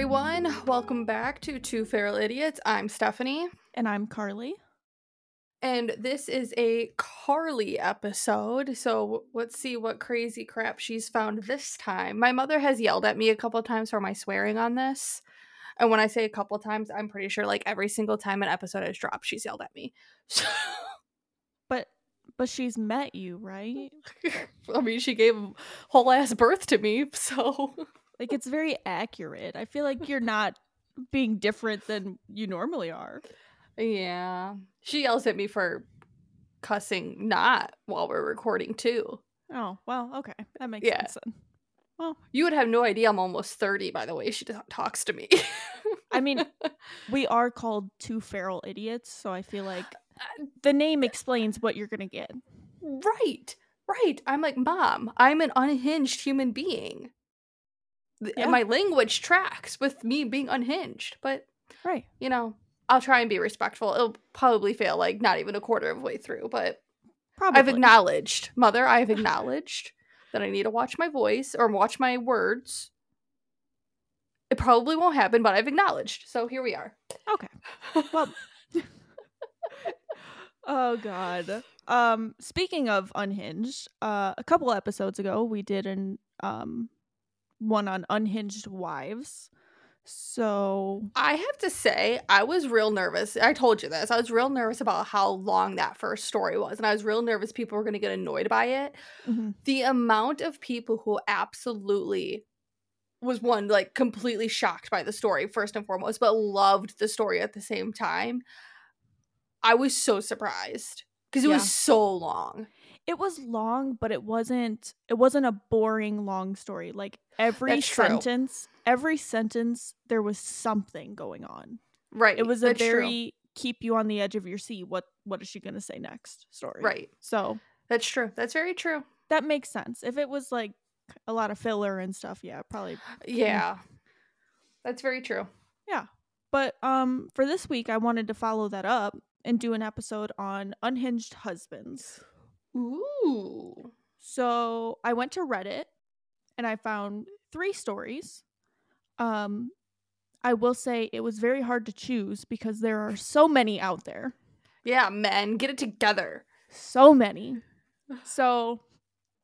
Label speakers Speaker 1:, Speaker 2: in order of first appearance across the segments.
Speaker 1: everyone. Welcome back to Two Feral Idiots. I'm Stephanie,
Speaker 2: And I'm Carley.
Speaker 1: and this is a Carley episode. So let's see what crazy crap she's found this time. My mother has yelled at me a couple times for my swearing on this. And when I say a couple times, I'm pretty sure like every single time an episode has dropped, she's yelled at me. So,
Speaker 2: But but she's met you, right?
Speaker 1: I mean, she gave whole ass birth to me. So,
Speaker 2: Like it's very accurate. I feel like you're not being different than you normally are.
Speaker 1: yeah. She yells at me for cussing not while we're recording too.
Speaker 2: Oh, well, okay. That makes
Speaker 1: Yeah.
Speaker 2: sense then. Well,
Speaker 1: You would have no idea I'm almost 30 by the way she talks to me.
Speaker 2: I mean, we are called two feral idiots, so I feel like the name uh, explains what you're gonna get.
Speaker 1: right. Right. I'm like, "Mom, I'm an unhinged human being."
Speaker 2: Yeah.
Speaker 1: And my language tracks with me being unhinged, but
Speaker 2: Right.
Speaker 1: you know, I'll try and be respectful. It'll probably fail like not even a quarter of the way through, but
Speaker 2: Probably.
Speaker 1: I've acknowledged, mother, I've acknowledged that I need to watch my voice or watch my words. It probably won't happen, but I've acknowledged. So here we are.
Speaker 2: Okay. Well, oh god. Um, speaking of unhinged, uh, a couple episodes ago we did an um one on unhinged wives. So
Speaker 1: I have to say, I was real nervous. I told you this. I was real nervous about how long that first story was. And I was real nervous people were going to get annoyed by it.
Speaker 2: mhm.
Speaker 1: The amount of people who absolutely was one, like completely shocked by the story, first and foremost, but loved the story at the same time. I was so surprised because it
Speaker 2: Yeah.
Speaker 1: was so long.
Speaker 2: It was long, but it wasn't it wasn't a boring long story. Like every
Speaker 1: That's true.
Speaker 2: sentence, every sentence there was something going on.
Speaker 1: Right.
Speaker 2: It was a
Speaker 1: that's true.
Speaker 2: very keep you on the edge of your seat. What what is she going to say next story?
Speaker 1: Right.
Speaker 2: So,
Speaker 1: That's true. That's very true.
Speaker 2: that makes sense. If it was like a lot of filler and stuff, yeah, probably
Speaker 1: Yeah. That's very true. Yeah.
Speaker 2: But um for this week I wanted to follow that up and do an episode on unhinged husbands.
Speaker 1: Ooh.
Speaker 2: So I went to Reddit and I found three stories. Um I will say it was very hard to choose because there are so many out there.
Speaker 1: Yeah, men, get it together.
Speaker 2: So many. So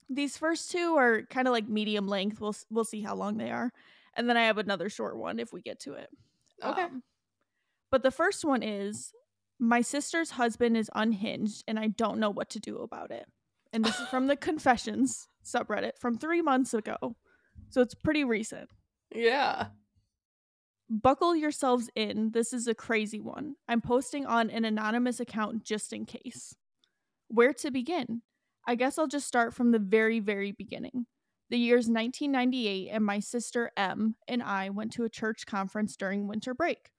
Speaker 2: these first two are kind of like medium length. We'll we'll see how long they are. And then I have another short one if we get to it.
Speaker 1: Okay.
Speaker 2: Um, but the first one is my sister's husband is unhinged and I don't know what to do about it. And this is from the confessions subreddit from three months ago. So it's pretty recent.
Speaker 1: Yeah.
Speaker 2: Buckle yourselves in. This is a crazy one. I'm posting on an anonymous account just in case. Where to begin? I guess I'll just start from the very, very beginning. The year's 1998, and my sister M and I went to a church conference during winter break.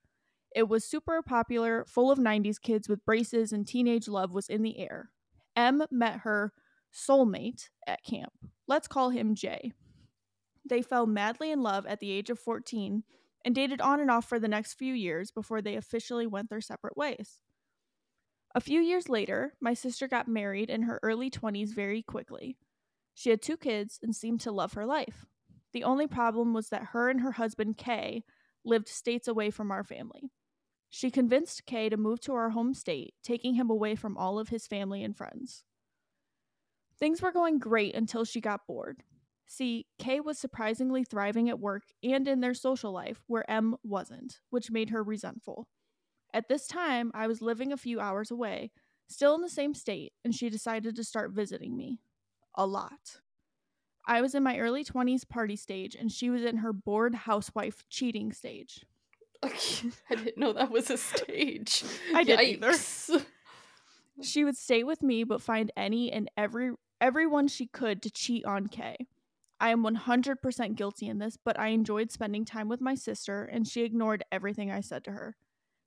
Speaker 2: It was super popular, full of 90s kids with braces, and teenage love was in the air. M met her soulmate at camp. Let's call him Jay. They fell madly in love at the age of 14 and dated on and off for the next few years before they officially went their separate ways. A few years later, my sister got married in her early 20s very quickly. She had two kids and seemed to love her life. The only problem was that her and her husband, Kay, lived states away from our family. She convinced Kay to move to our home state, taking him away from all of his family and friends. Things were going great until she got bored. See, Kay was surprisingly thriving at work and in their social life, where M wasn't, which made her resentful. At this time, I was living a few hours away, still in the same state, and she decided to start visiting me. A lot. I was in my early 20s party stage, and she was in her bored housewife cheating stage.
Speaker 1: I didn't know that was a stage.
Speaker 2: I didn't either. She would stay with me but find any and every everyone she could to cheat on Kay. I am 100% guilty in this, but I enjoyed spending time with my sister and she ignored everything I said to her.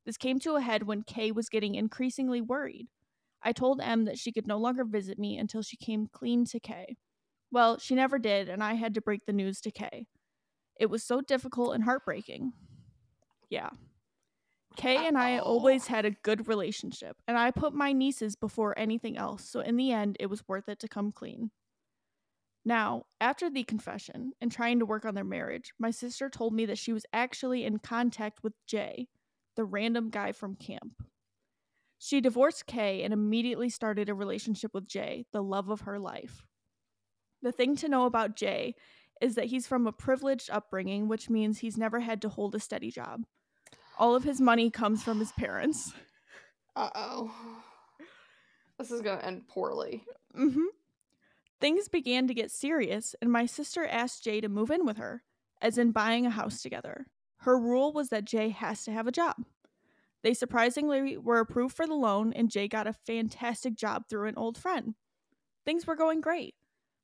Speaker 2: This came to a head when Kay was getting increasingly worried. I told M that she could no longer visit me until she came clean to Kay. Well, she never did, and I had to break the news to Kay. It was so difficult and heartbreaking. Yeah. Kay and I always had a good relationship, and I put my nieces before anything else, so in the end, it was worth it to come clean. Now, after the confession and trying to work on their marriage, my sister told me that she was actually in contact with Jay, the random guy from camp. She divorced Kay and immediately started a relationship with Jay, the love of her life. The thing to know about Jay is that he's from a privileged upbringing, which means he's never had to hold a steady job. All of his money comes from his parents.
Speaker 1: Uh oh. This is going to end poorly.
Speaker 2: Mm-hmm. Things began to get serious, and my sister asked Jay to move in with her, as in buying a house together. Her rule was that Jay has to have a job. They surprisingly were approved for the loan, and Jay got a fantastic job through an old friend. Things were going great.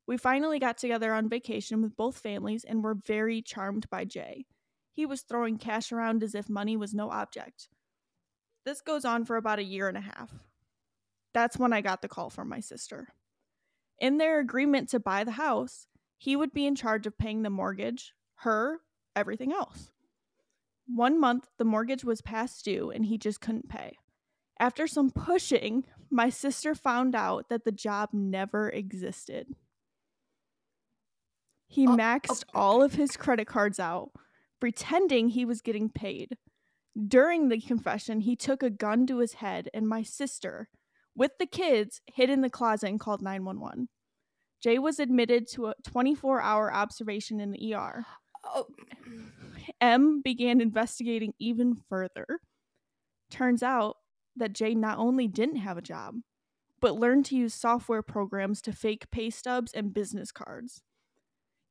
Speaker 2: We finally got together on vacation with both families and were very charmed by Jay. He was throwing cash around as if money was no object. This goes on for about a year and a half. That's when I got the call from my sister. In their agreement to buy the house, he would be in charge of paying the mortgage, her, everything else. One month, the mortgage was past due and he just couldn't pay. After some pushing, my sister found out that the job never existed. He
Speaker 1: Uh,
Speaker 2: maxed
Speaker 1: oh.
Speaker 2: all of his credit cards out, pretending he was getting paid. During the confession, he took a gun to his head, and my sister, with the kids, hid in the closet and called 911. Jay was admitted to a 24 hour observation in the ER.
Speaker 1: Oh.
Speaker 2: M began investigating even further. Turns out that Jay not only didn't have a job, but learned to use software programs to fake pay stubs and business cards.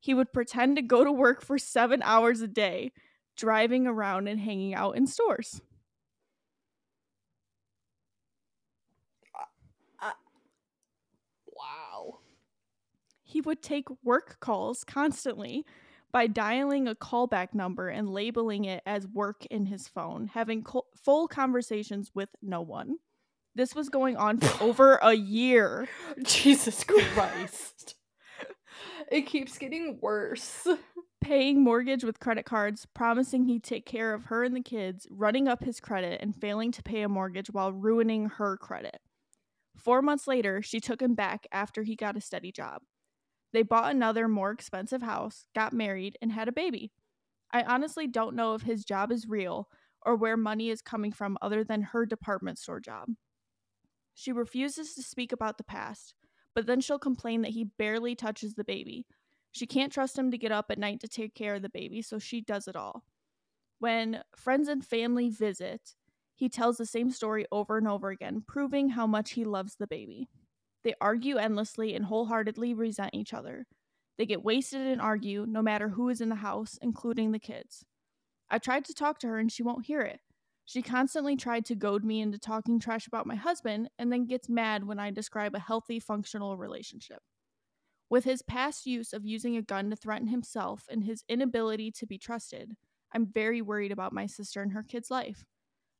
Speaker 2: He would pretend to go to work for seven hours a day, driving around and hanging out in stores.
Speaker 1: Wow.
Speaker 2: He would take work calls constantly by dialing a callback number and labeling it as work in his phone, having co- full conversations with no one. This was going on for over a year.
Speaker 1: Jesus Christ. It keeps getting worse.
Speaker 2: Paying mortgage with credit cards, promising he'd take care of her and the kids, running up his credit, and failing to pay a mortgage while ruining her credit. Four months later, she took him back after he got a steady job. They bought another, more expensive house, got married, and had a baby. I honestly don't know if his job is real or where money is coming from other than her department store job. She refuses to speak about the past, but then she'll complain that he barely touches the baby. She can't trust him to get up at night to take care of the baby, so she does it all. When friends and family visit, he tells the same story over and over again, proving how much he loves the baby. They argue endlessly and wholeheartedly resent each other. They get wasted and argue no matter who is in the house, including the kids. I tried to talk to her and she won't hear it. She constantly tried to goad me into talking trash about my husband and then gets mad when I describe a healthy, functional relationship. With his past use of using a gun to threaten himself and his inability to be trusted, I'm very worried about my sister and her kid's life.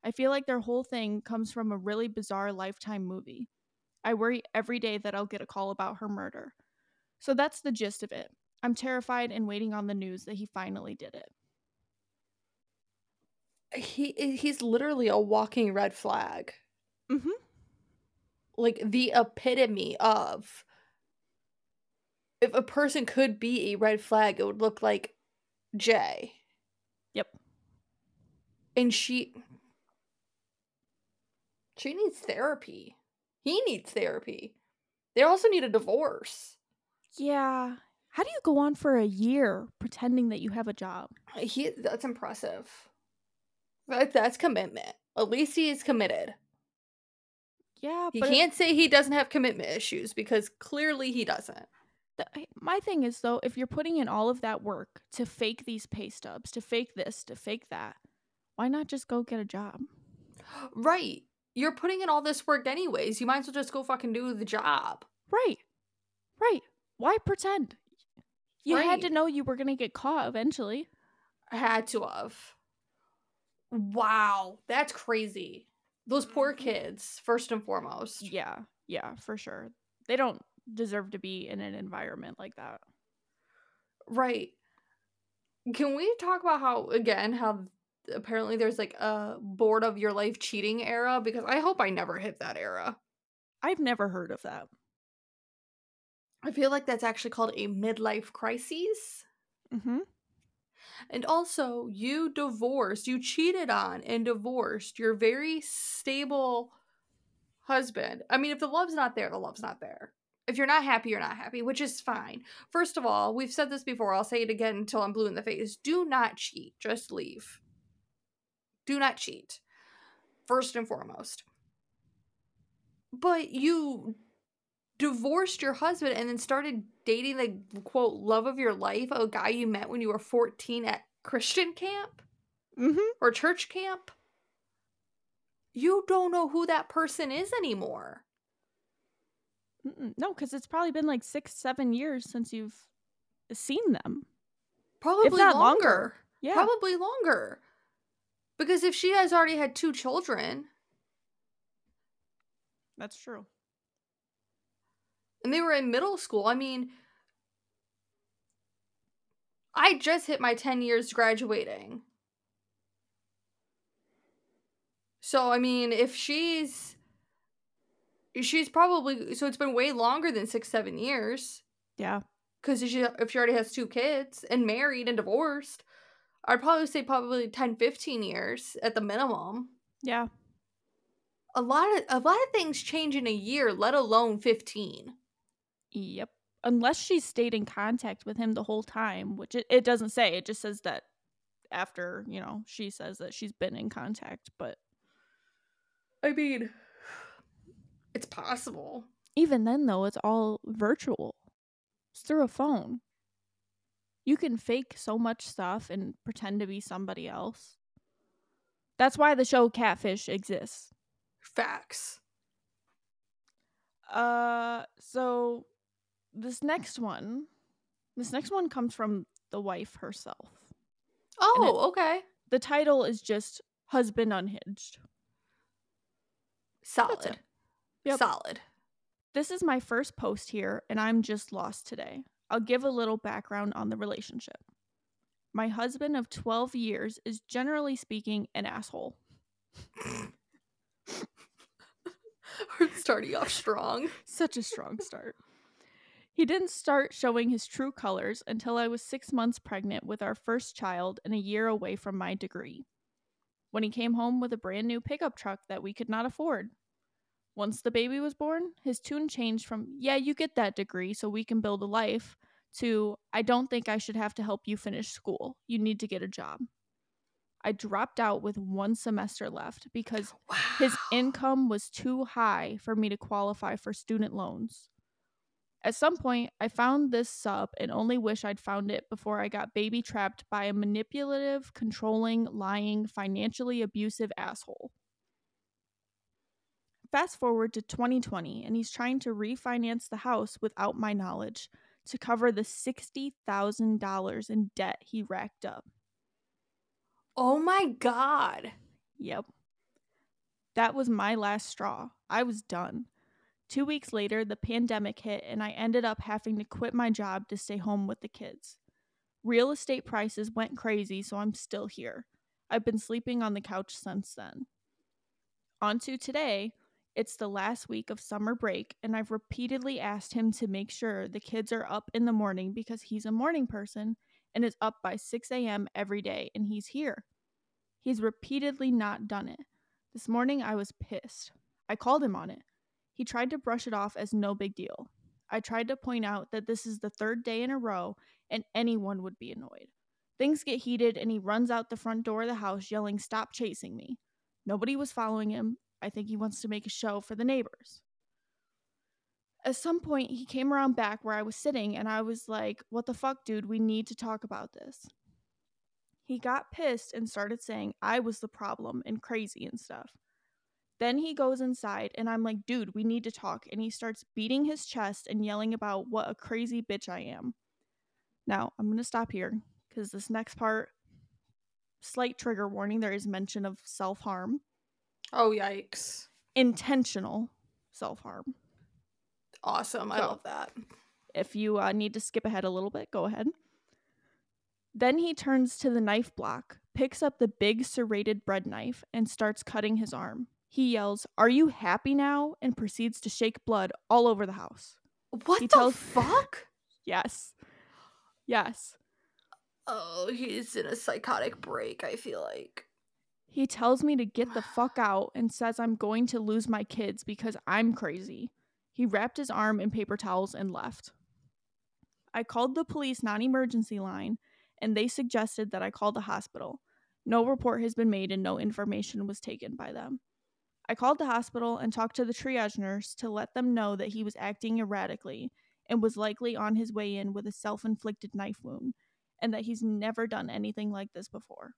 Speaker 2: I feel like their whole thing comes from a really bizarre lifetime movie. I worry every day that I'll get a call about her murder. So that's the gist of it. I'm terrified and waiting on the news that he finally did it.
Speaker 1: He he's literally a walking red flag.
Speaker 2: Mm-hmm.
Speaker 1: Like the epitome of if a person could be a red flag, it would look like Jay.
Speaker 2: Yep.
Speaker 1: And she she needs therapy. He needs therapy. They also need a divorce.
Speaker 2: Yeah. How do you go on for a year pretending that you have a job?
Speaker 1: He that's impressive. That, that's commitment. At least he is committed.
Speaker 2: Yeah,
Speaker 1: He
Speaker 2: but
Speaker 1: can't say he doesn't have commitment issues because clearly he doesn't.
Speaker 2: the- my thing is though, if you're putting in all of that work to fake these pay stubs, to fake this, to fake that, why not just go get a job?
Speaker 1: Right. You're putting in all this work anyways. You might as well just go fucking do the job.
Speaker 2: Right. Right. Why pretend? You had to know you were going to get caught eventually.
Speaker 1: I had to have. Wow. That's crazy. Those poor
Speaker 2: Mhm.
Speaker 1: kids, first and foremost.
Speaker 2: Yeah. Yeah, for sure. They don't deserve to be in an environment like that.
Speaker 1: Right. Can we talk about how again how apparently there's like a board of your life cheating era because I hope I never hit that era.
Speaker 2: I've never heard of that.
Speaker 1: I feel like that's actually called a midlife crisis.
Speaker 2: Mm-hmm.
Speaker 1: And also, you divorced, you cheated on and divorced your very stable husband. I mean, if the love's not there, the love's not there. If you're not happy, you're not happy, which is fine. First of all, we've said this before, I'll say it again until I'm blue in the face. Do not cheat, just leave. Do not cheat. First and foremost. But you divorced your husband and then started dating the quote love of your life, a guy you met when you were 14 at Christian camp
Speaker 2: Mm-hmm.
Speaker 1: or church camp. You don't know who that person is anymore.
Speaker 2: No, because it's probably been like six, seven years since you've seen them.
Speaker 1: Probably longer.
Speaker 2: longer. Yeah.
Speaker 1: Probably longer. Because if she has already had two children
Speaker 2: That's true.
Speaker 1: And they were in middle school, I mean, I just hit my 10 years graduating. So, I mean, if she's. She's probably. So it's been way longer than six, seven years.
Speaker 2: Yeah.
Speaker 1: Because if she, if she already has two kids and married and divorced, I'd probably say probably 10, 15 years at the minimum.
Speaker 2: Yeah.
Speaker 1: A lot of a lot of things change in a year, let alone 15.
Speaker 2: Yep. Unless she stayed in contact with him the whole time, which it, it doesn't say. It just says that after, you know, she says that she's been in contact. But
Speaker 1: I mean, it's possible.
Speaker 2: even then, though, it's all virtual. It's through a phone. You can fake so much stuff and pretend to be somebody else. That's why the show Catfish exists.
Speaker 1: Facts.
Speaker 2: Uh, so this next one, this next one comes from the wife herself.
Speaker 1: Oh, okay.
Speaker 2: The title is just Husband Unhinged.
Speaker 1: Solid.
Speaker 2: Yep.
Speaker 1: Solid.
Speaker 2: This is my first post here, and I'm just lost today. I'll give a little background on the relationship. My husband of 12 years is generally speaking an asshole.
Speaker 1: We're starting off strong.
Speaker 2: Such a strong start. He didn't start showing his true colors until I was six months pregnant with our first child and a year away from my degree. When he came home with a brand new pickup truck that we could not afford. Once the baby was born, his tune changed from, yeah, you get that degree so we can build a life, to, I don't think I should have to help you finish school. You need to get a job. I dropped out with one semester left because
Speaker 1: Wow.
Speaker 2: his income was too high for me to qualify for student loans. At some point, I found this sub and only wish I'd found it before I got baby trapped by a manipulative, controlling, lying, financially abusive asshole. Fast forward to 2020, and he's trying to refinance the house without my knowledge to cover the $60,000 in debt he racked up.
Speaker 1: Oh my god.
Speaker 2: Yep. That was my last straw. I was done. Two weeks later, the pandemic hit, and I ended up having to quit my job to stay home with the kids. Real estate prices went crazy, so I'm still here. I've been sleeping on the couch since then. On to today. It's the last week of summer break, and I've repeatedly asked him to make sure the kids are up in the morning because he's a morning person and is up by 6 a.m. every day, and he's here. He's repeatedly not done it. This morning I was pissed. I called him on it. He tried to brush it off as no big deal. I tried to point out that this is the third day in a row and anyone would be annoyed. Things get heated and he runs out the front door of the house yelling, Stop chasing me. Nobody was following him. I think he wants to make a show for the neighbors. At some point, he came around back where I was sitting and I was like, What the fuck, dude? We need to talk about this. He got pissed and started saying I was the problem and crazy and stuff. Then he goes inside and I'm like, dude, we need to talk. And he starts beating his chest and yelling about what a crazy bitch I am. Now, I'm going to stop here because this next part, slight trigger warning, there is mention of self harm,
Speaker 1: Oh yikes.
Speaker 2: intentional self harm.
Speaker 1: Awesome. I
Speaker 2: So-
Speaker 1: love that.
Speaker 2: If you uh, need to skip ahead a little bit, go ahead. Then he turns to the knife block, picks up the big serrated bread knife, and starts cutting his arm. He yells, Are you happy now? and proceeds to shake blood all over the house.
Speaker 1: What
Speaker 2: He
Speaker 1: the
Speaker 2: tells-
Speaker 1: fuck?
Speaker 2: Yes. Yes.
Speaker 1: Oh, he's in a psychotic break, I feel like.
Speaker 2: He tells me to get the fuck out and says I'm going to lose my kids because I'm crazy. He wrapped his arm in paper towels and left. I called the police non emergency line and they suggested that I call the hospital. No report has been made and no information was taken by them. I called the hospital and talked to the triage nurse to let them know that he was acting erratically and was likely on his way in with a self inflicted knife wound and that he's never done anything like this before.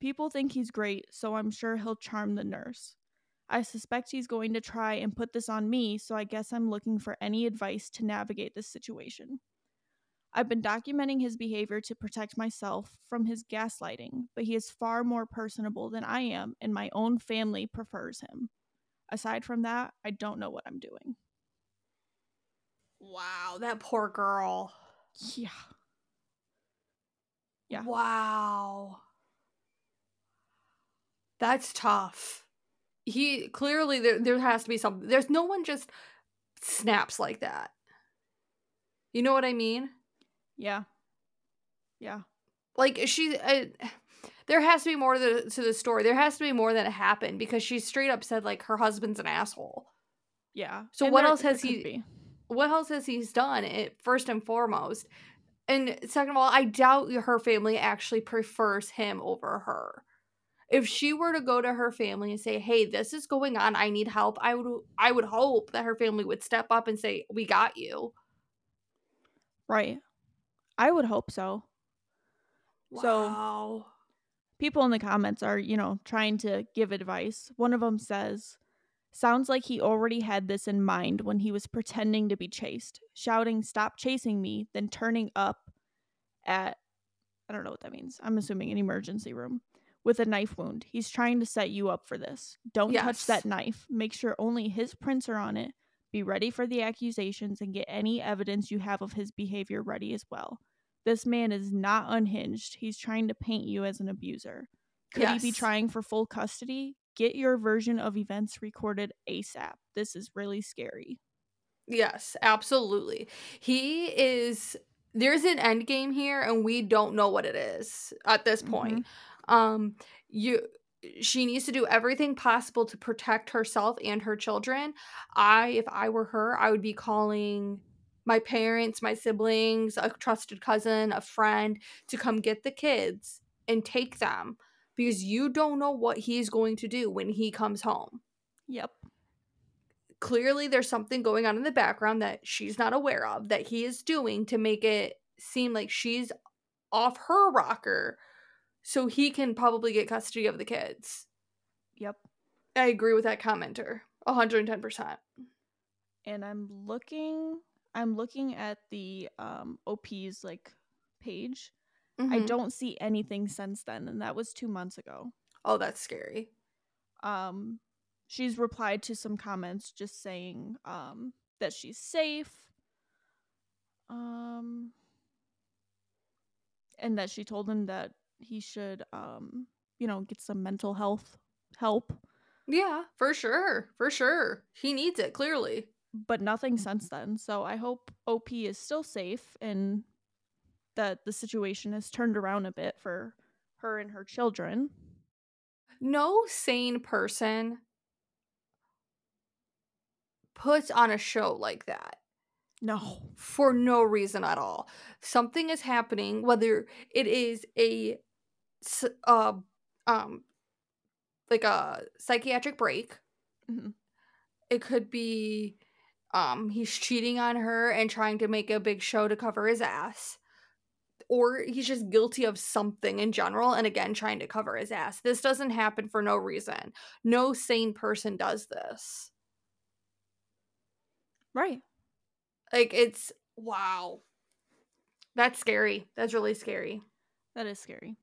Speaker 2: People think he's great, so I'm sure he'll charm the nurse. I suspect he's going to try and put this on me, so I guess I'm looking for any advice to navigate this situation. I've been documenting his behavior to protect myself from his gaslighting, but he is far more personable than I am, and my own family prefers him. Aside from that, I don't know what I'm doing.
Speaker 1: Wow, that poor girl.
Speaker 2: Yeah. Yeah.
Speaker 1: Wow. That's tough. He clearly there there has to be something. There's no one just snaps like that. You know what I mean?
Speaker 2: Yeah. Yeah.
Speaker 1: Like she uh, there has to be more to the, to the story. There has to be more that happened because she straight up said like her husband's an asshole.
Speaker 2: Yeah.
Speaker 1: So
Speaker 2: And
Speaker 1: what
Speaker 2: there-
Speaker 1: else has he-
Speaker 2: be.
Speaker 1: what else has he's done it first and foremost and second of all i doubt her family actually prefers him over her if she were to go to her family and say hey this is going on i need help i would i would hope that her family would step up and say we got you
Speaker 2: Right. I would hope so. So- people in the comments are, you know, trying to give advice. One of them says, Sounds like he already had this in mind when he was pretending to be chased, shouting, Stop chasing me, then turning up at, I don't know what that means. I'm assuming an emergency room with a knife wound. He's trying to set you up for this. Don't touch that knife. Make sure only his prints are on it. Be ready for the accusations and get any evidence you have of his behavior ready as well. This man is not unhinged. He's trying to paint you as an abuser. Could he be trying for full custody? Get your version of events recorded ASAP. This is really scary.
Speaker 1: Yes, absolutely. He is there's an end game here and we don't know what it is at this point. Um you she needs to do everything possible to protect herself and her children. I if I were her, I would be calling my parents, my siblings, a trusted cousin, a friend to come get the kids and take them because you don't know what he's going to do when he comes home
Speaker 2: Yep.
Speaker 1: clearly there's something going on in the background that she's not aware of that he is doing to make it seem like she's off her rocker so he can probably get custody of the kids.
Speaker 2: Yep.
Speaker 1: I agree with that commenter. 110%.
Speaker 2: And I'm looking I'm looking at the um OP's like page. I
Speaker 1: Mhm.
Speaker 2: don't see anything since then and that was 2 months ago.
Speaker 1: Oh, that's scary.
Speaker 2: Um she's replied to some comments just saying um that she's safe. Um and that she told him that he should um you know get some mental health help
Speaker 1: Yeah, for sure. For sure. He needs it clearly.
Speaker 2: but nothing since then. So I hope OP is still safe and that the situation has turned around a bit for her and her children.
Speaker 1: No sane person puts on a show like that.
Speaker 2: No.
Speaker 1: for no reason at all. Something is happening, whether it is a s- uh, um like a psychiatric break.
Speaker 2: Mhm.
Speaker 1: It could be um he's cheating on her and trying to make a big show to cover his ass. Or he's just guilty of something in general and again trying to cover his ass. This doesn't happen for no reason. No sane person does this.
Speaker 2: Right.
Speaker 1: Like it's wow. That's scary. That's really scary.
Speaker 2: That is scary.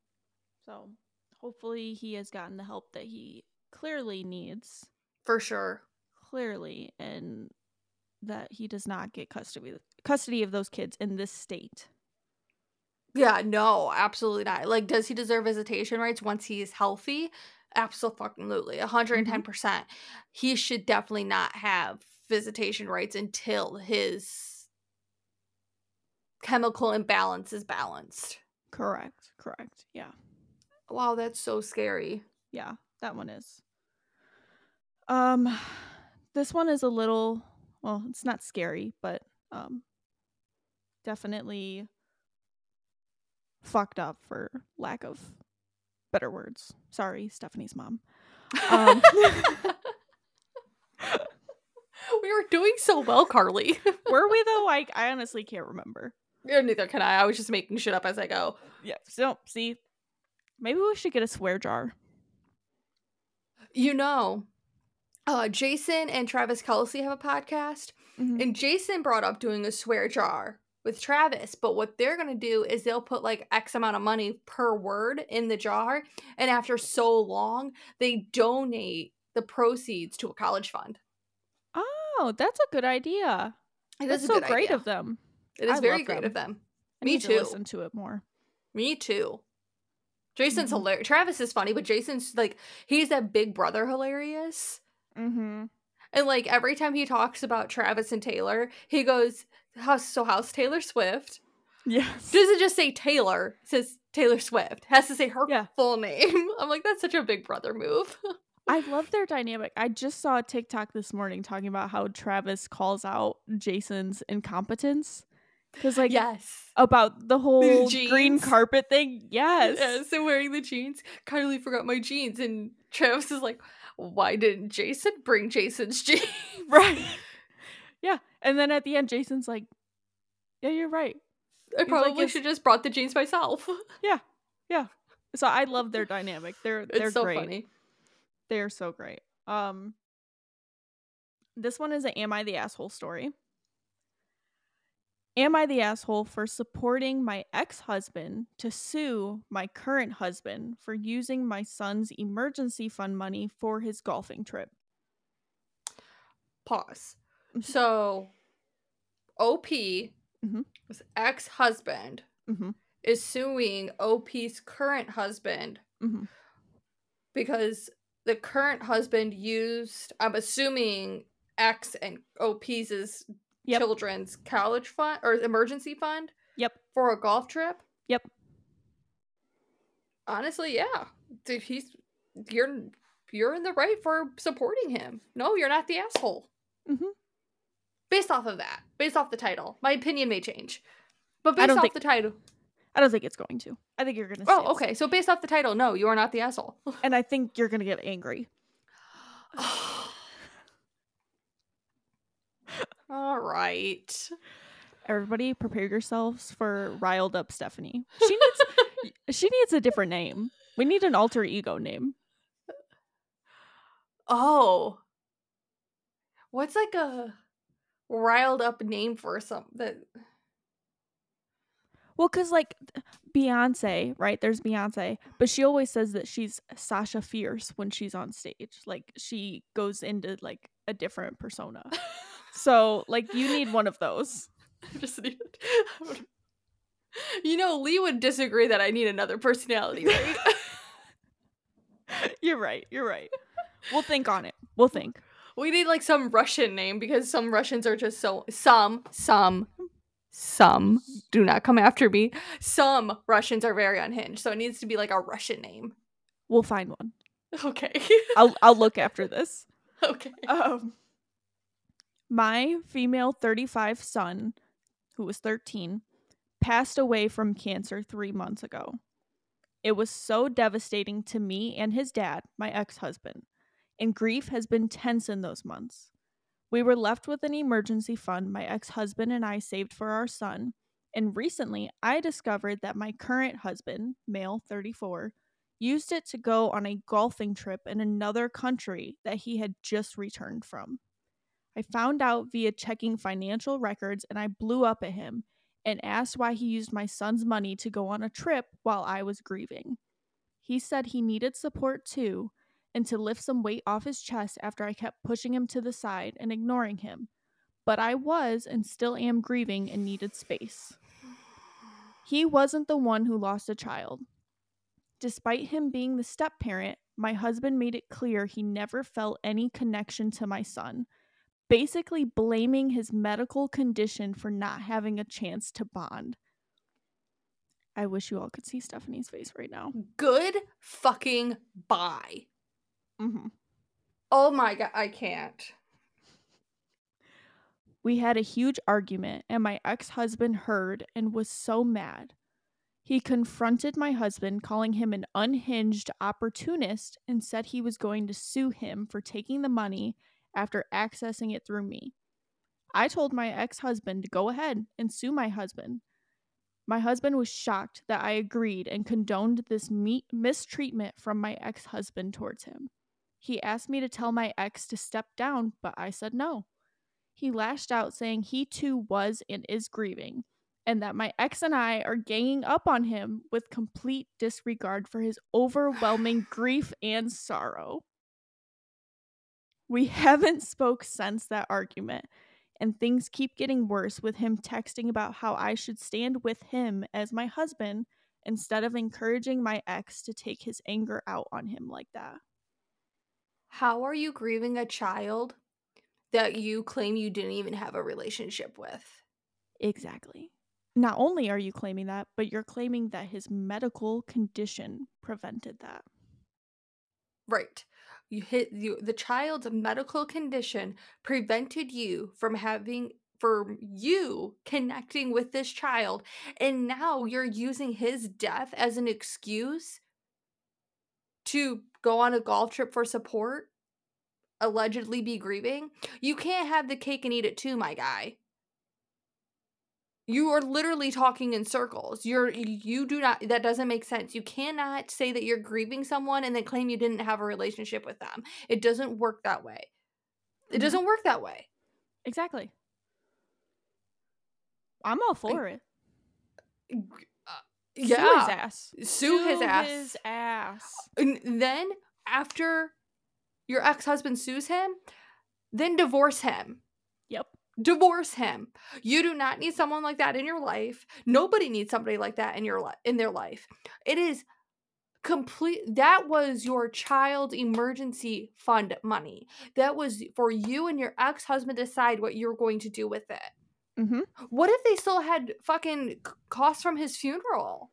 Speaker 2: So hopefully he has gotten the help that he clearly needs,
Speaker 1: For sure.
Speaker 2: clearly, and that he does not get custody custody of those kids in this state.
Speaker 1: Yeah, no, absolutely not. Like, does he deserve visitation rights once he is healthy? Absolutely. 110%. Mm-hmm. He should definitely not have visitation rights until his chemical imbalance is balanced.
Speaker 2: Correct. Correct. Yeah.
Speaker 1: Wow, that's so scary.
Speaker 2: Yeah, that one is. Um this one is a little well, it's not scary, but um definitely fucked up for lack of better words. Sorry, Stephanie's mom. Um,
Speaker 1: we were doing so well, Carley.
Speaker 2: were we though? Like, I honestly can't remember.
Speaker 1: Yeah, neither can I. I was just making shit up as I go.
Speaker 2: Yeah. So see, maybe we should get a swear jar.
Speaker 1: You know, uh, Jason and Travis Kelce have a podcast,
Speaker 2: Mhm.
Speaker 1: and Jason brought up doing a swear jar with Travis. But what they're gonna do is they'll put like X amount of money per word in the jar, and after so long, they donate the proceeds to a college fund.
Speaker 2: Oh, that's a good idea.
Speaker 1: It
Speaker 2: That's
Speaker 1: is a
Speaker 2: so great
Speaker 1: idea.
Speaker 2: of them.
Speaker 1: It is
Speaker 2: I
Speaker 1: very great
Speaker 2: them.
Speaker 1: of them.
Speaker 2: I
Speaker 1: Me too.
Speaker 2: to listen to it more.
Speaker 1: Me too. Jason's
Speaker 2: Mhm.
Speaker 1: hilarious. Travis is funny, but Jason's like he's that big brother hilarious.
Speaker 2: Mm-hmm.
Speaker 1: And like every time he talks about Travis and Taylor, he goes, "How's so? How's Taylor Swift?"
Speaker 2: Yes.
Speaker 1: Doesn't just say Taylor, says Taylor Swift. Has to say her
Speaker 2: Yeah.
Speaker 1: full name. I'm like, that's such a big brother move.
Speaker 2: I love their dynamic. I just saw a TikTok this morning talking about how Travis calls out Jason's incompetence. Because, like,
Speaker 1: yes.
Speaker 2: about the whole green carpet thing. Yes.
Speaker 1: Yeah, so wearing the jeans. Carly forgot my jeans, and Travis is like, "Why didn't Jason bring Jason's jeans?"
Speaker 2: Right. yeah. And then at the end, Jason's like, yeah, you're right.
Speaker 1: I
Speaker 2: like,
Speaker 1: probably
Speaker 2: it's-
Speaker 1: should just brought the jeans myself. Yeah, yeah.
Speaker 2: So I love their dynamic. They're they're
Speaker 1: it's so
Speaker 2: great.
Speaker 1: funny.
Speaker 2: They're so great. Um This one is a am I the asshole story. Am I the asshole for supporting my ex-husband to sue my current husband for using my son's emergency fund money for his golfing trip?
Speaker 1: Pause. So, OP,
Speaker 2: Mhm.
Speaker 1: his ex husband,
Speaker 2: Mhm.
Speaker 1: is suing OP's current husband
Speaker 2: Mhm.
Speaker 1: because the current husband used, I'm assuming, X and OP's is
Speaker 2: Yep.
Speaker 1: children's college fund or emergency fund
Speaker 2: Yep.
Speaker 1: for a golf trip.
Speaker 2: Yep.
Speaker 1: Honestly, yeah. Dude, he's you're you're in the right for supporting him. No, you're not the asshole.
Speaker 2: Mm-hmm.
Speaker 1: Based off of that, based off the title, my opinion may change, but based off
Speaker 2: think-
Speaker 1: the title.
Speaker 2: I don't think it's going to. I think you're going to
Speaker 1: Oh, okay. So based off the title, no, you are not the asshole.
Speaker 2: And I think you're going to get angry.
Speaker 1: All right.
Speaker 2: Everybody prepare yourselves for riled up Stephanie. She needs she needs a different name. We need an alter ego name.
Speaker 1: Oh. What's like a riled up name for something? that
Speaker 2: Well, cuz like Beyonce, right? There's Beyonce, but she always says that she's Sasha Fierce when she's on stage. Like she goes into like a different persona. So, like you need one of those.
Speaker 1: I just need You know, Lee would disagree that I need another personality, right?
Speaker 2: You're right. You're right. We'll think on it. We'll think.
Speaker 1: we need like some Russian name because some Russians are just so some some some do not come after me. Some Russians are very unhinged, so it needs to be like a Russian name.
Speaker 2: We'll find one.
Speaker 1: Okay.
Speaker 2: I'll I'll look after this.
Speaker 1: okay.
Speaker 2: Um, my female 35 son, who was 13, passed away from cancer three months ago. It was so devastating to me and his dad, my ex husband, and grief has been tense in those months. We were left with an emergency fund my ex husband and I saved for our son, and recently I discovered that my current husband, male 34, used it to go on a golfing trip in another country that he had just returned from. I found out via checking financial records and I blew up at him and asked why he used my son's money to go on a trip while I was grieving. He said he needed support too and to lift some weight off his chest after I kept pushing him to the side and ignoring him. But I was and still am grieving and needed space. He wasn't the one who lost a child. Despite him being the step parent, my husband made it clear he never felt any connection to my son, basically blaming his medical condition for not having a chance to bond. I wish you all could see Stephanie's face right now.
Speaker 1: Good fucking bye.
Speaker 2: Mm-hmm.
Speaker 1: Oh my god, I can't.
Speaker 2: We had a huge argument, and my ex husband heard and was so mad. He confronted my husband, calling him an unhinged opportunist, and said he was going to sue him for taking the money after accessing it through me. I told my ex husband to go ahead and sue my husband. My husband was shocked that I agreed and condoned this me- mistreatment from my ex husband towards him. He asked me to tell my ex to step down, but I said no. He lashed out, saying he too was and is grieving, and that my ex and I are ganging up on him with complete disregard for his overwhelming grief and sorrow. We haven't spoke since that argument, and things keep getting worse with him texting about how I should stand with him as my husband instead of encouraging my ex to take his anger out on him like that.
Speaker 1: How are you grieving a child that you claim you didn't even have a relationship with?
Speaker 2: Exactly. Not only are you claiming that, but you're claiming that his medical condition prevented that.
Speaker 1: Right. You hit you the child's medical condition prevented you from having for you connecting with this child and now you're using his death as an excuse to go on a golf trip for support allegedly be grieving? You can't have the cake and eat it too my guy you are literally talking in circles you're you do not that doesn't make sense you cannot say that you're grieving someone and then claim you didn't have a relationship with them it doesn't work that way it doesn't work that way
Speaker 2: Exactly. I'm all for it. Uh, yeah. Sue his ass.
Speaker 1: sue his ass
Speaker 2: His ass.
Speaker 1: and then after your ex-husband sues him then divorce him. Divorce him you do not need someone like that in your life nobody needs somebody like that in your life in their life it is complete that was your child emergency fund money that was for you and your ex-husband to decide what you're going to do with it
Speaker 2: Mm-hmm.
Speaker 1: what if they still had fucking costs from his funeral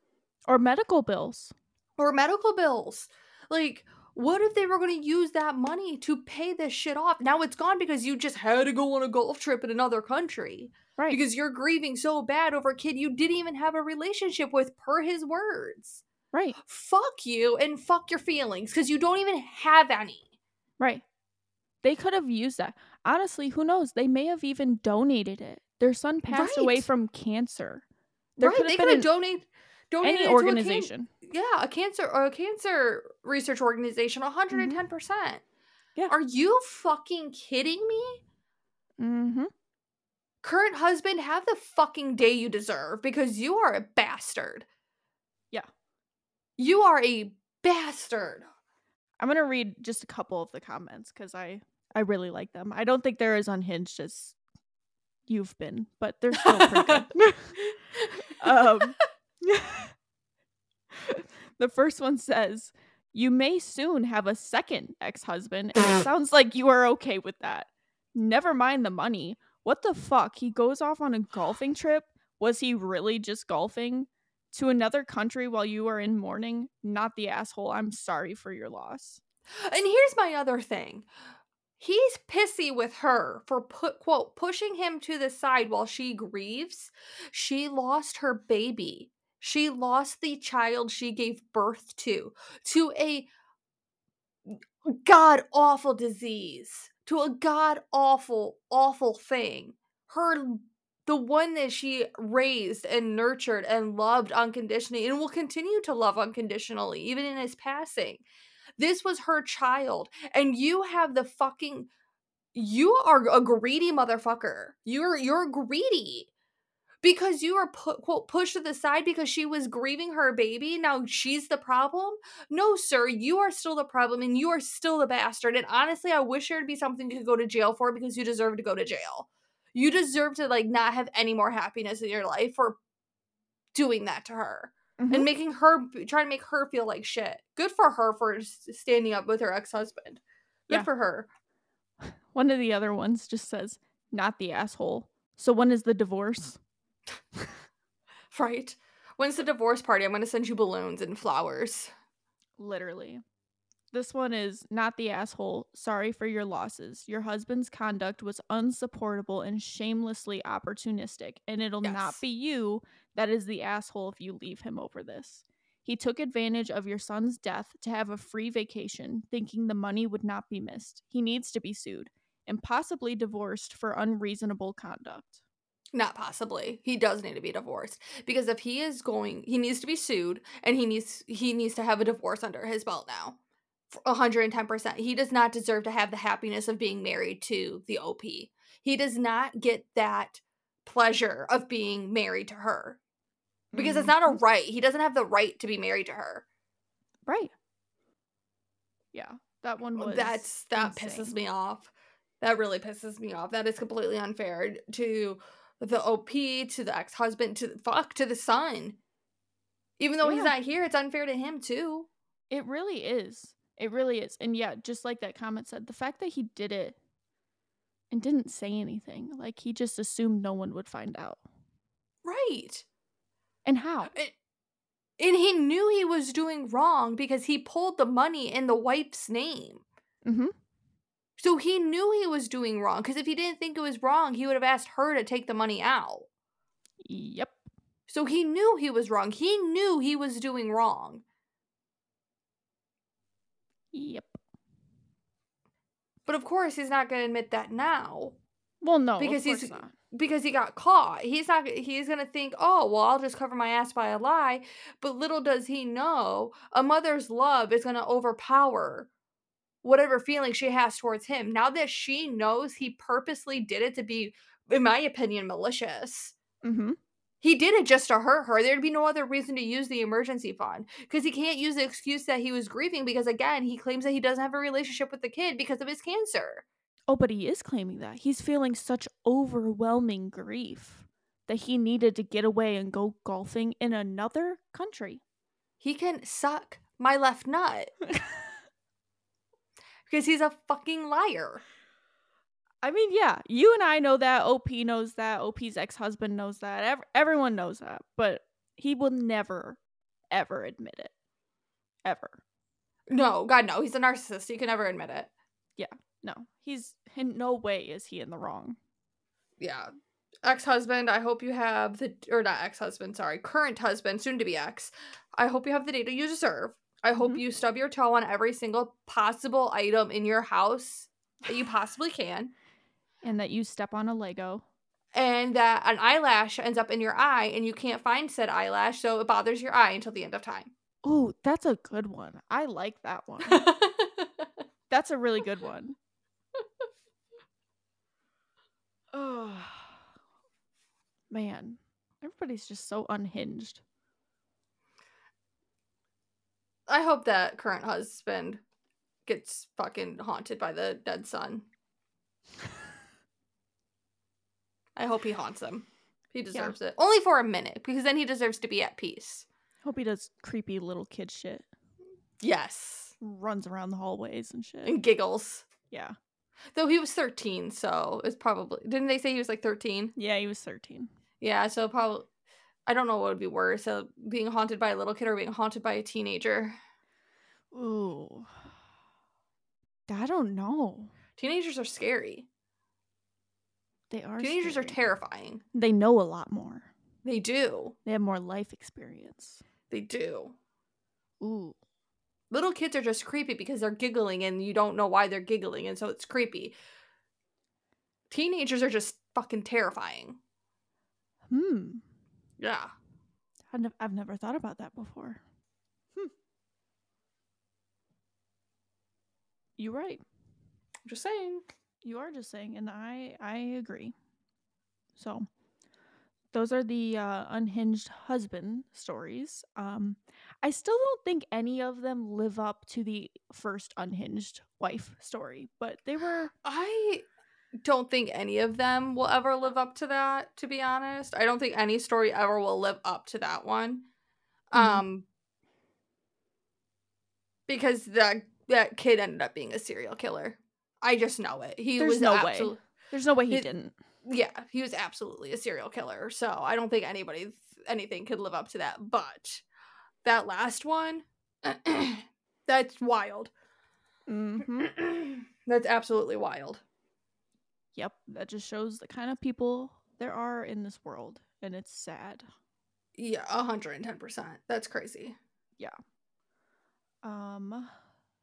Speaker 2: Or medical bills.
Speaker 1: or medical bills. Like, what if they were going to use that money to pay this shit off? Now it's gone because you just had to go on a golf trip in another country
Speaker 2: Right.
Speaker 1: because you're grieving so bad over a kid you didn't even have a relationship with, per his words.
Speaker 2: right.
Speaker 1: Fuck you and fuck your feelings because you don't even have any.
Speaker 2: Right. They could have used that. Honestly, who knows? They may have even donated it. Their son passed away from cancer. There
Speaker 1: right?
Speaker 2: could
Speaker 1: They could have
Speaker 2: an-
Speaker 1: donate,
Speaker 2: any
Speaker 1: to a can-
Speaker 2: organization.
Speaker 1: yeah, a cancer or a cancer research organization, 110%. percent
Speaker 2: Yeah.
Speaker 1: Are you fucking kidding me?
Speaker 2: Mm-hmm.
Speaker 1: current husband, have the fucking day you deserve because you are a bastard.
Speaker 2: Yeah.
Speaker 1: You are a bastard.
Speaker 2: I'm gonna read just a couple of the comments because I I really like them. I don't think they're as unhinged as you've been, but they're still pretty good. um, the first one says, "You may soon have a second ex-husband, and it sounds like you are okay with that. Never mind the money. What the fuck? He goes off on a golfing trip. Was he really just golfing?" To another country while you are in mourning, not the asshole. I'm sorry for your loss.
Speaker 1: And here's my other thing. He's pissy with her for put quote pushing him to the side while she grieves. She lost her baby. She lost the child she gave birth to to a god awful disease, to a god awful awful thing. Her the one that she raised and nurtured and loved unconditionally and will continue to love unconditionally even in his passing. This was her child and you have the fucking you are a greedy motherfucker. You're you're greedy. Because you were put quote pushed to the side because she was grieving her baby. Now she's the problem. No, sir, you are still the problem, and you are still the bastard. And honestly, I wish there'd be something you could go to jail for because you deserve to go to jail. You deserve to like not have any more happiness in your life for doing that to her
Speaker 2: Mhm.
Speaker 1: and making her trying to make her feel like shit. Good for her for standing up with her ex husband. Good
Speaker 2: Yeah.
Speaker 1: for her.
Speaker 2: One of the other ones just says, not the asshole. So when is the divorce?
Speaker 1: right. When's the divorce party? I'm going to send you balloons and flowers.
Speaker 2: Literally. This one is not the asshole. Sorry for your losses. Your husband's conduct was unsupportable and shamelessly opportunistic, and it'll yes. not be you that is the asshole if you leave him over this. He took advantage of your son's death to have a free vacation, thinking the money would not be missed. He needs to be sued and possibly divorced for unreasonable conduct.
Speaker 1: Not possibly. He does need to be divorced because if he is going, he needs to be sued and he needs he needs to have a divorce under his belt now. 110%. He does not deserve to have the happiness of being married to the OP. He does not get that pleasure of being married to her. Because mm-hmm. it's not a right. He doesn't have the right to be married to her.
Speaker 2: Right. Yeah. That one was
Speaker 1: That's that insane. pisses me off. That really pisses me off. That is completely unfair to the OP, to the ex husband, to the fuck, to the son. Even though yeah. he's not here, it's unfair to him too.
Speaker 2: It really is. It really is. And yeah, just like that comment said, the fact that he did it and didn't say anything, like he just assumed no one would find out.
Speaker 1: Right.
Speaker 2: And how?
Speaker 1: It, and he knew he was doing wrong because he pulled the money in the wife's name. Mm-hmm. So he knew he was doing wrong because if he didn't think it was wrong, he would have asked her to take the money out.
Speaker 2: Yep.
Speaker 1: So he knew he was wrong. He knew he was doing wrong.
Speaker 2: Yep.
Speaker 1: But of course, he's not going to admit that now.
Speaker 2: Well, no,
Speaker 1: because
Speaker 2: he's
Speaker 1: not. because he got caught. He's not. He's going to think, oh, well, I'll just cover my ass by a lie. But little does he know, a mother's love is going to overpower whatever feeling she has towards him. Now that she knows he purposely did it to be, in my opinion, malicious. Mm-hmm. He did it just to hurt her. There'd be no other reason to use the emergency fund because he can't use the excuse that he was grieving because, again, he claims that he doesn't have a relationship with the kid because of his cancer.
Speaker 2: Oh, but he is claiming that. He's feeling such overwhelming grief that he needed to get away and go golfing in another country.
Speaker 1: He can suck my left nut. because he's a fucking liar.
Speaker 2: I mean, yeah, you and I know that. OP knows that. OP's ex husband knows that. Ev- everyone knows that. But he will never, ever admit it. Ever.
Speaker 1: No, God, no. He's a narcissist. He can never admit it.
Speaker 2: Yeah, no. He's in no way is he in the wrong.
Speaker 1: Yeah. Ex husband, I hope you have the, or not ex husband, sorry, current husband, soon to be ex. I hope you have the data you deserve. I hope mm-hmm. you stub your toe on every single possible item in your house that you possibly can.
Speaker 2: And that you step on a Lego.
Speaker 1: And that an eyelash ends up in your eye and you can't find said eyelash, so it bothers your eye until the end of time.
Speaker 2: Oh, that's a good one. I like that one. that's a really good one. oh, man. Everybody's just so unhinged.
Speaker 1: I hope that current husband gets fucking haunted by the dead son. I hope he haunts him. He deserves yeah. it. Only for a minute, because then he deserves to be at peace.
Speaker 2: Hope he does creepy little kid shit.
Speaker 1: Yes.
Speaker 2: Runs around the hallways and shit.
Speaker 1: And giggles.
Speaker 2: Yeah.
Speaker 1: Though he was 13, so it's probably. Didn't they say he was like 13?
Speaker 2: Yeah, he was 13.
Speaker 1: Yeah, so probably. I don't know what would be worse, uh, being haunted by a little kid or being haunted by a teenager.
Speaker 2: Ooh. I don't know.
Speaker 1: Teenagers are scary.
Speaker 2: They are.
Speaker 1: Teenagers
Speaker 2: scary.
Speaker 1: are terrifying.
Speaker 2: They know a lot more.
Speaker 1: They do.
Speaker 2: They have more life experience.
Speaker 1: They do.
Speaker 2: Ooh.
Speaker 1: Little kids are just creepy because they're giggling and you don't know why they're giggling, and so it's creepy. Teenagers are just fucking terrifying.
Speaker 2: Hmm.
Speaker 1: Yeah.
Speaker 2: I've, ne- I've never thought about that before. Hmm. You're right.
Speaker 1: I'm just saying.
Speaker 2: You are just saying, and I I agree. So, those are the uh, unhinged husband stories. Um, I still don't think any of them live up to the first unhinged wife story, but they were.
Speaker 1: I don't think any of them will ever live up to that to be honest i don't think any story ever will live up to that one mm-hmm. um because that that kid ended up being a serial killer I just know it. He
Speaker 2: There's
Speaker 1: was
Speaker 2: no
Speaker 1: absol-
Speaker 2: way. There's no way he
Speaker 1: It-
Speaker 2: didn't.
Speaker 1: Yeah, he was absolutely a serial killer. So I don't think anybody anything could live up to that. But that last one, that's wild.
Speaker 2: hmm
Speaker 1: that's absolutely wild.
Speaker 2: Yep, that just shows the kind of people there are in this world, and it's sad.
Speaker 1: Yeah, hundred and ten percent. That's crazy. Yeah.
Speaker 2: Um,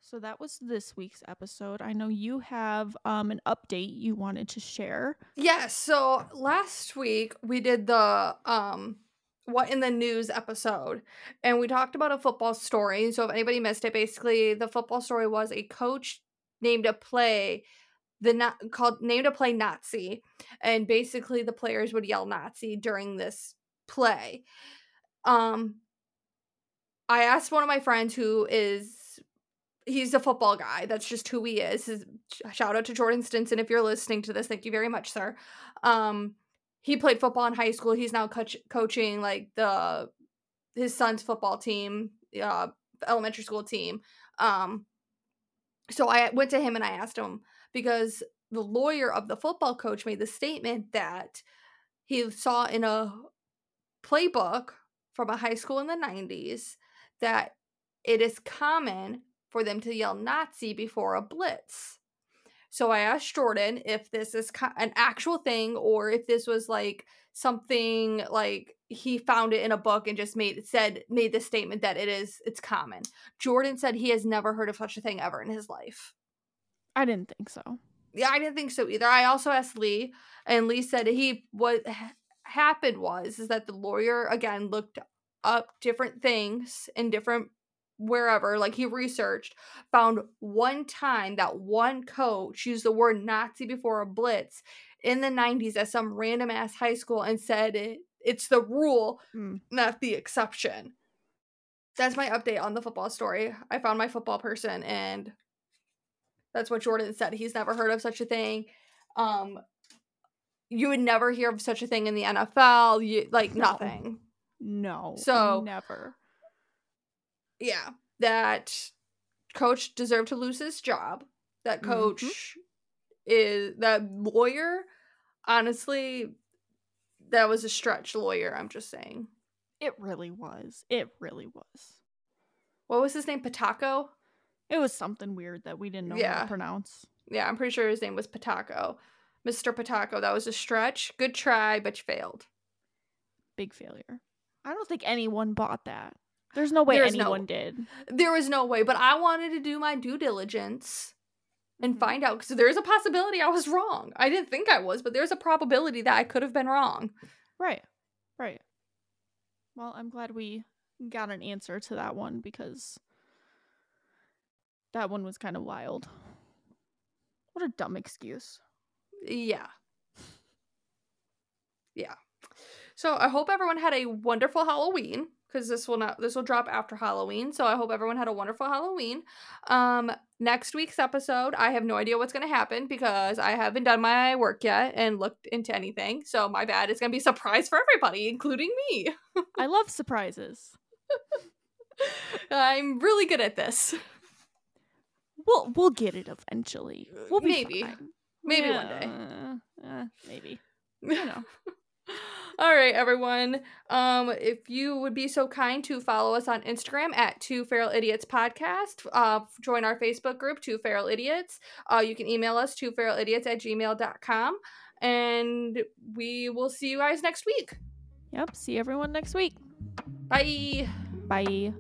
Speaker 2: so that was this week's episode. I know you have um an update you wanted to share.
Speaker 1: Yes. So last week we did the um what in the news episode and we talked about a football story. So if anybody missed it, basically the football story was a coach named a play the not called named a play Nazi and basically the players would yell Nazi during this play. Um I asked one of my friends who is he's a football guy. That's just who he is. His, shout out to Jordan Stinson if you're listening to this. Thank you very much, sir. Um, he played football in high school. He's now coach- coaching like the his son's football team, uh, elementary school team. Um, so I went to him and I asked him because the lawyer of the football coach made the statement that he saw in a playbook from a high school in the 90s that it is common for them to yell Nazi before a blitz. So I asked Jordan if this is an actual thing or if this was like something like he found it in a book and just made said made the statement that it is it's common. Jordan said he has never heard of such a thing ever in his life.
Speaker 2: I didn't think so.
Speaker 1: Yeah, I didn't think so either. I also asked Lee, and Lee said he what happened was is that the lawyer again looked up different things in different wherever, like he researched, found one time that one coach used the word Nazi before a blitz in the 90s at some random ass high school and said it, it's the rule,
Speaker 2: Mm.
Speaker 1: not the exception. That's my update on the football story. I found my football person and that's what Jordan said. He's never heard of such a thing. Um you would never hear of such a thing in the NFL. You like
Speaker 2: No.
Speaker 1: nothing.
Speaker 2: No.
Speaker 1: So-
Speaker 2: never.
Speaker 1: Yeah. That coach deserved to lose his job. That
Speaker 2: Mhm.
Speaker 1: coach is that lawyer honestly that was a stretch lawyer, I'm just saying.
Speaker 2: It really was. It really was.
Speaker 1: What was his name? Patako?
Speaker 2: It was something weird that we didn't know how to pronounce.
Speaker 1: Yeah, I'm pretty sure his name was Patako. Mr. Patako, that was a stretch. Good try, but you failed.
Speaker 2: Big failure. I don't think anyone bought that. There's no way
Speaker 1: There's no-
Speaker 2: anyone did.
Speaker 1: There was no way, but I wanted to do my due diligence and
Speaker 2: Mhm.
Speaker 1: find out because there's a possibility I was wrong. I didn't think I was, but there's a probability that I could have been wrong.
Speaker 2: Right. Right. Well, I'm glad we got an answer to that one because that one was kind of wild. What a dumb excuse.
Speaker 1: Yeah. Yeah. So I hope everyone had a wonderful Halloween because this will not this will drop after Halloween. So I hope everyone had a wonderful Halloween. Um next week's episode, I have no idea what's going to happen because I haven't done my work yet and looked into anything. So my bad. It's going to be a surprise for everybody, including me.
Speaker 2: I love surprises.
Speaker 1: I'm really good at this.
Speaker 2: We'll we'll get it eventually. We'll be
Speaker 1: Maybe.
Speaker 2: fine.
Speaker 1: Maybe one day.
Speaker 2: Uh, uh, maybe. You know.
Speaker 1: All right, everyone. Um, if you would be so kind to follow us on Instagram at Two Feral Idiots Podcast, uh, join our Facebook group, Two Feral Idiots. Uh, you can email us, two feral idiots at gmail.com. And we will see you guys next week.
Speaker 2: Yep. See everyone next week.
Speaker 1: Bye.
Speaker 2: Bye.